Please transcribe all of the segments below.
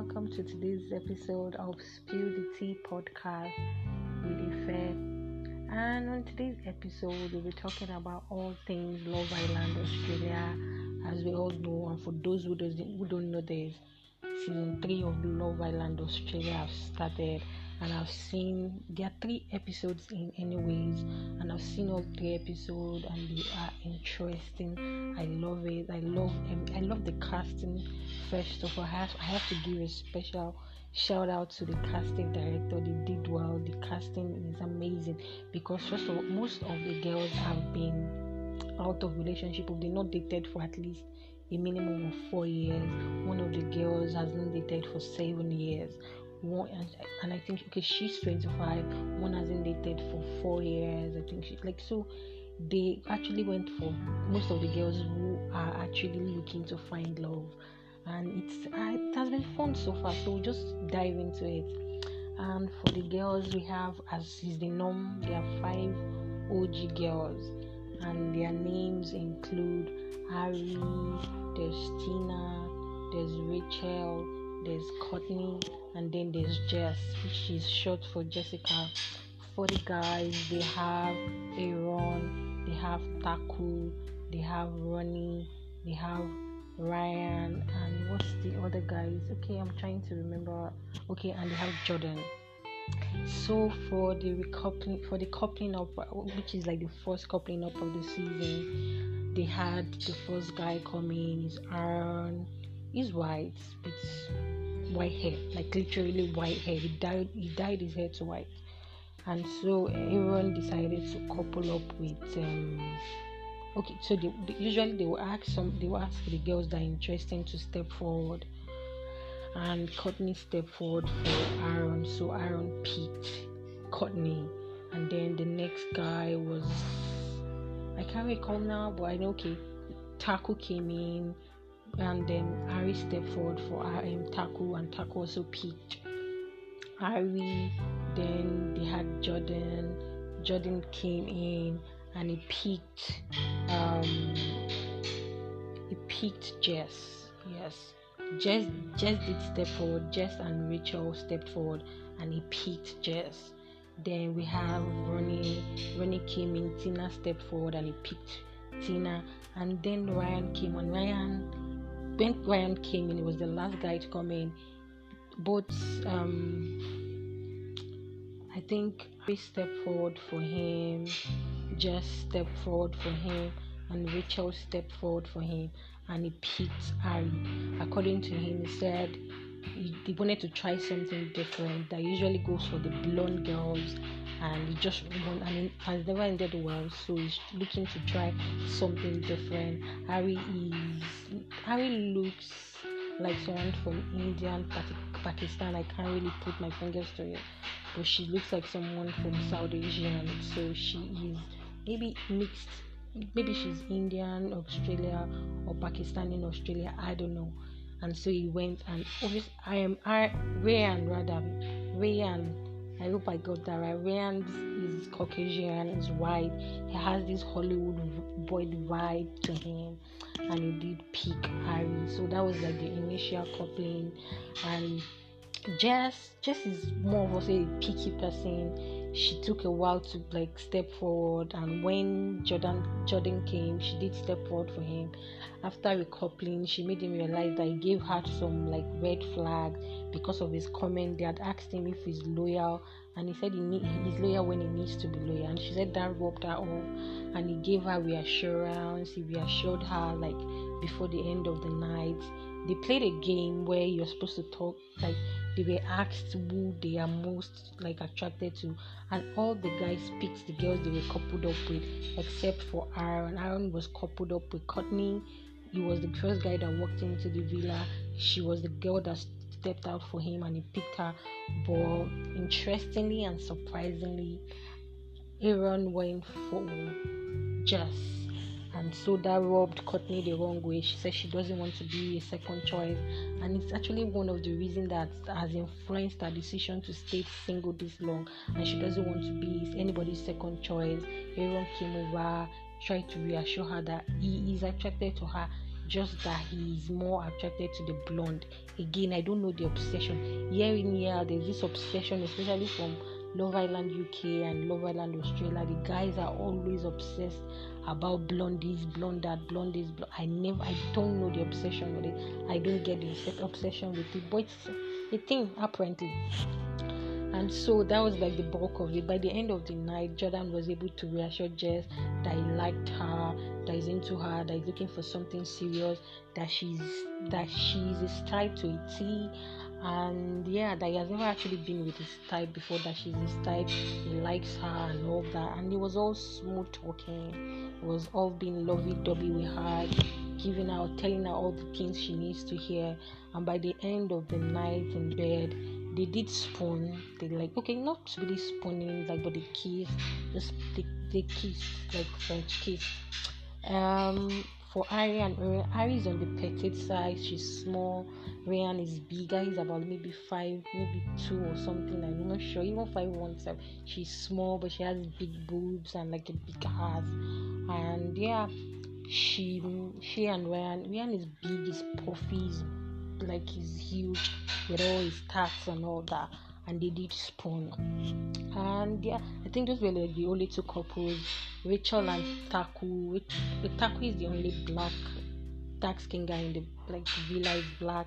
welcome to today's episode of Spill the Tea podcast with Ife. And on today's episode, we'll be talking about all things Love Island Australia, as we all know. And for those who, doesn't, who don't know, this, season three of Love Island Australia have started and I've seen there are three episodes in anyways and I've seen all three episodes and they are interesting. I love it. I love um, I love the casting first of all. I have, I have to give a special shout out to the casting director. They did well. The casting is amazing because first of all most of the girls have been out of relationship if they're not dated for at least a minimum of four years. One of the girls has been dated for seven years one and, I think okay she's 25 one hasn't dated for four years I think she like so they actually went for most of the girls who are actually looking to find love. And it's uh, it has been fun so far so we'll just dive into it. And for the girls we have as is the norm there are five OG girls and their names include Ari there's Tina there's Rachel there's Courtney, and then there's Jess, which is short for Jessica. For the guys, they have Aaron, they have Taku, they have Ronnie, they have Ryan, and what's the other guys? Okay, I'm trying to remember. Okay, and they have Jordan. So for the recoupling, for the coupling up, which is like the first coupling up of the season, they had the first guy coming, is Aaron he's white with white hair, like literally white hair. He dyed he dyed his hair to white, and so Aaron decided to couple up with. Um, okay, so they, they, usually they will ask some they will ask the girls that are interesting to step forward, and Courtney stepped forward for Aaron, so Aaron picked Courtney, and then the next guy was I can't recall now, but I know okay. Taku came in and then Ari stepped forward for um, Taku, and Taku also picked Ari. Then they had Jordan. Jordan came in and he picked um, he picked Jess. Yes, Jess Jess did step forward. Jess and Rachel stepped forward and he picked Jess. Then we have Ronnie. Ronnie came in. Tina stepped forward and he picked Tina. And then Ryan came on. Ryan when Ryan came in, he was the last guy to come in. Both, um, I think, we stepped forward for him, Jess stepped forward for him, and Rachel stepped forward for him, and he picked Ari. According to him, he said he, wanted to try something different that usually goes for the blonde girls and he just want I mean has never ended well so he's looking to try something different. Ari is Ari looks like someone from India and Pakistan I can't really put my fingers to it but she looks like someone from South Asian so she is maybe mixed maybe she's Indian Australia or Pakistani Australia I don't know and so he went and obviously I am I Rayan rather Rayan I hope I got that right. Ryan is Caucasian, is white. He has this Hollywood boy vibe to him, and he did pick Ari. So that was like the initial coupling. And Jess, Jess is more of a picky person. She took a while to like step forward, and when Jordan Jordan came, she did step forward for him. After recoupling, she made him realize that he gave her some like red flag because of his comment. They had asked him if he's loyal, and he said he need, he's loyal when he needs to be loyal. And she said that rubbed her off, and he gave her reassurance. He reassured her like before the end of the night. They played a game where you're supposed to talk like they were asked who they are most like attracted to, and all the guys picked the girls they were coupled up with, except for Aaron. Aaron was coupled up with Courtney. He was the first guy that walked into the villa. She was the girl that stepped out for him and he picked her. But interestingly and surprisingly, Aaron went for Jess. And so that rubbed Courtney the wrong way. She said she doesn't want to be a second choice. And it's actually one of the reasons that has influenced her decision to stay single this long. And she doesn't want to be anybody's second choice. Aaron came over, tried to reassure her that he is attracted to her just that he's more attracted to the blonde. Again, I don't know the obsession. Year in year, there's this obsession, especially from Love Island UK and Love Island Australia. The guys are always obsessed about blondies, blonde that, blondies. Blonde. I never, I don't know the obsession with it. I don't get the obsession with it, but it's a thing apparently. And so that was like the bulk of it. By the end of the night, Jordan was able to reassure Jess that he liked her, that he's into her, that he's looking for something serious, that she's that she's his type to a T, and yeah, that he has never actually been with his type before. That she's his type, he likes her and all that. And it was all smooth talking. It was all being lovey-dovey with her, giving her, telling her all the things she needs to hear. And by the end of the night in bed they did spoon. They like okay, not really spooning, like but they kiss, just they, they kiss like French kiss. Um, for Ari and Ryan, uh, Ari is on the petite side. She's small. Ryan is bigger. He's about maybe five, maybe two or something. I'm not sure. Even five one seven. She's small, but she has big boobs and like a big ass. And yeah, she she and Ryan. Ryan is big. He's puffy. He's like he's huge with all his tats and all that and they did Spawn. and yeah i think those were like the only two couples rachel and taku which the taku is the only black dark skin guy in the like villa is black.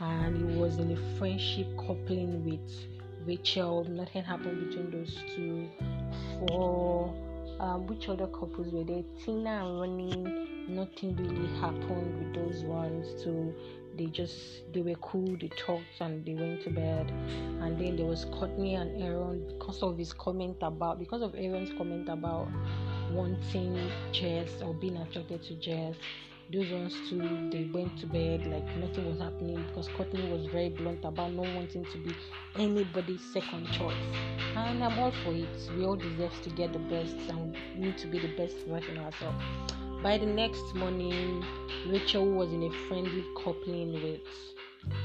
And he was in a friendship coupling with rachel. Nothing happened between those two. For um, which other couples were there? Tina and ronnie nothing really happened with those ones. So they just they were cool they talked and they went to bed. And then there was courtney and aaron because of his comment about because of aaron's comment about wanting jess or being attracted to jess those ones too they went to bed like nothing was happening because courtney was very blunt about not wanting to be anybody's second choice. And i'm all for it. We all deserve to get the best and we need to be the best version of ourselves. By the next morning, Rachel was in a friendly coupling with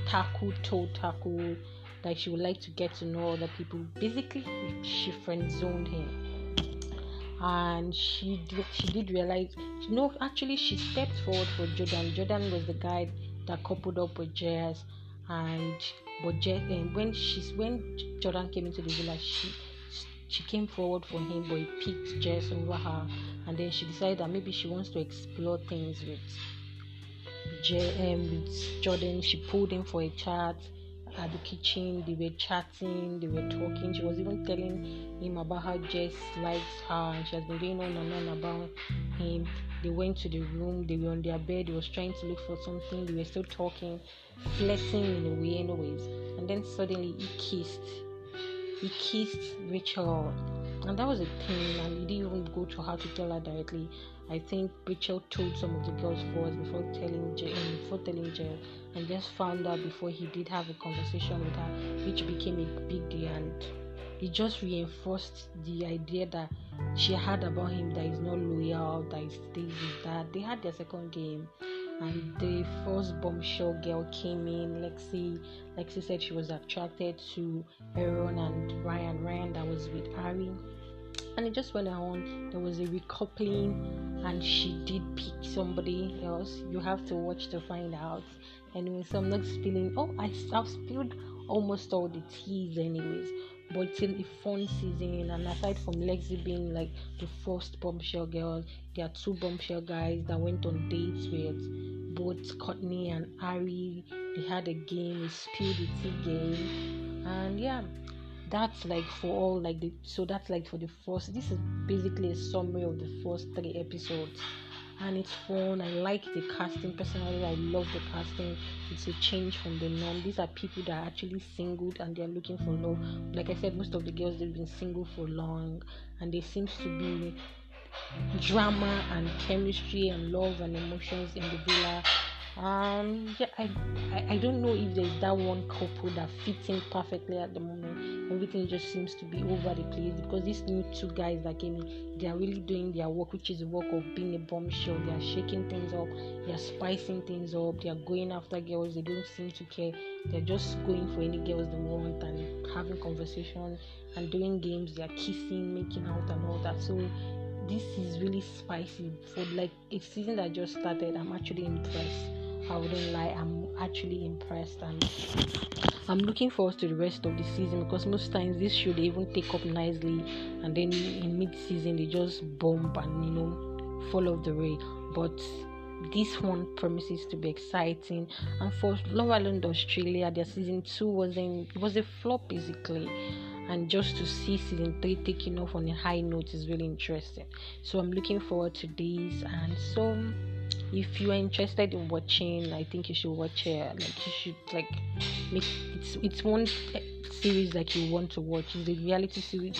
Taku told Taku that she would like to get to know other people. Basically, she friend zoned him, and she did, she did realize. You know, actually, she stepped forward for Jordan. Jordan was the guy that coupled up with Jess, and but Jess, and eh, when she's when Jordan came into the villa, she she came forward for him, but he picked Jess over her and then she decided that maybe she wants to explore things with J- um, with Jordan. She pulled him for a chat at the kitchen. They were chatting, they were talking. She was even telling him about how Jess likes her, and she has been going on and on about him. They went to the room. They were on their bed. They was trying to look for something. They were still talking, flirting in a way, anyways. And then suddenly he kissed. He kissed Rachel and that was a thing and he didn't even go to her to tell her directly. I think rachel told some of the girls first before telling Jay, um, before telling Jill, and just found out before he did have a conversation with her which became a big deal. And it just reinforced the idea that she had about him that he's not loyal that he's this is that they had their second game and the first bombshell girl came in. Lexi lexi said she was attracted to aaron and ryan ryan that was with ari and it just went on. There was a recoupling and she did pick somebody else. You have to watch to find out. Anyway so i'm not spilling. Oh I, i've spilled almost all the teas anyways but it's a fun season and aside from lexi being like the first bombshell girl there are two bombshell guys that went on dates with both courtney and ari. They had a game a spill the tea game. And yeah that's like for all like the so that's like for the first this is basically a summary of the first three episodes and it's fun. I like the casting. Personally i love the casting. It's a change from the norm. These are people that are actually single and they're looking for love. Like i said most of the girls they've been single for long and there seems to be drama and chemistry and love and emotions in the villa um yeah I, I i don't know if there's that one couple that fits in perfectly at the moment. Everything just seems to be over the place because these new two guys that came in they are really doing their work which is the work of being a bombshell. They are shaking things up. They are spicing things up. They are going after girls they don't seem to care. They're just going for any girls they want and having conversation and doing games. They are kissing making out and all that. So this is really spicy. For like a season that just started. I'm actually impressed. I wouldn't lie, I'm actually impressed and I'm looking forward to the rest of the season because most times this they even take up nicely and then in mid season they just bomb and you know fall off the rail. But this one promises to be exciting and for Love Island Australia their season two wasn't it was a flop basically and just to see season three taking off on a high note is really interesting so i'm looking forward to this and so if you are interested in watching i think you should watch it like you should like make it's it's one series that you want to watch it's a reality series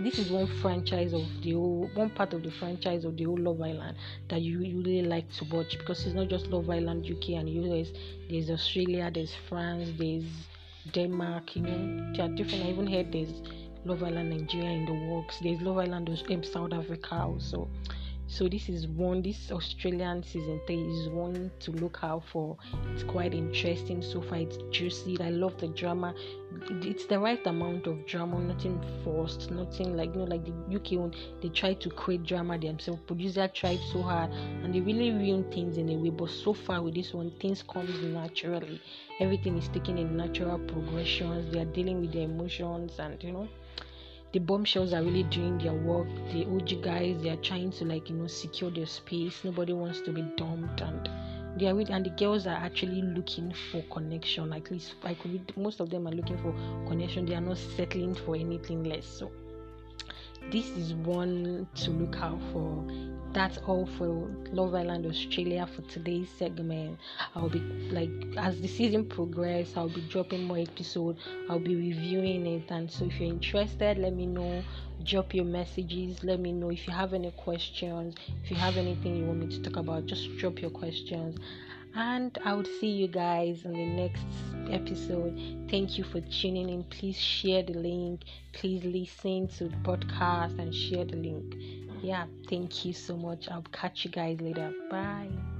this is one franchise of the whole one part of the franchise of the whole love island that you, you really like to watch because it's not just love island uk and us there's australia there's france there's Denmark, you know, there are different. I even heard there's Love Island Nigeria in the works. There's Love Island in um, South Africa also. So this is one. This Australian season three is one to look out for. It's quite interesting so far. It's juicy. I love the drama. It's the right amount of drama. Nothing forced. Nothing like you know like the UK one. They try to create drama themselves. Producer tried so hard and they really ruin things in a way. But so far with this one, things comes naturally. Everything is taking in natural progressions. They are dealing with their emotions and you know the bombshells are really doing their work. The OG guys they are trying to like you know secure their space. Nobody wants to be dumped and they are really, and the girls are actually looking for connection. At least I could most of them are looking for connection. They are not settling for anything less. So this is one to look out for. That's all for Love Island Australia for today's segment. I'll be like as the season progresses, I'll be dropping more episodes. I'll be reviewing it, and so if you're interested, let me know. Drop your messages. Let me know if you have any questions. If you have anything you want me to talk about, just drop your questions and I would see you guys in the next episode. Thank you for tuning in. Please share the link. Please listen to the podcast and share the link. Yeah, thank you so much. I'll catch you guys later. Bye.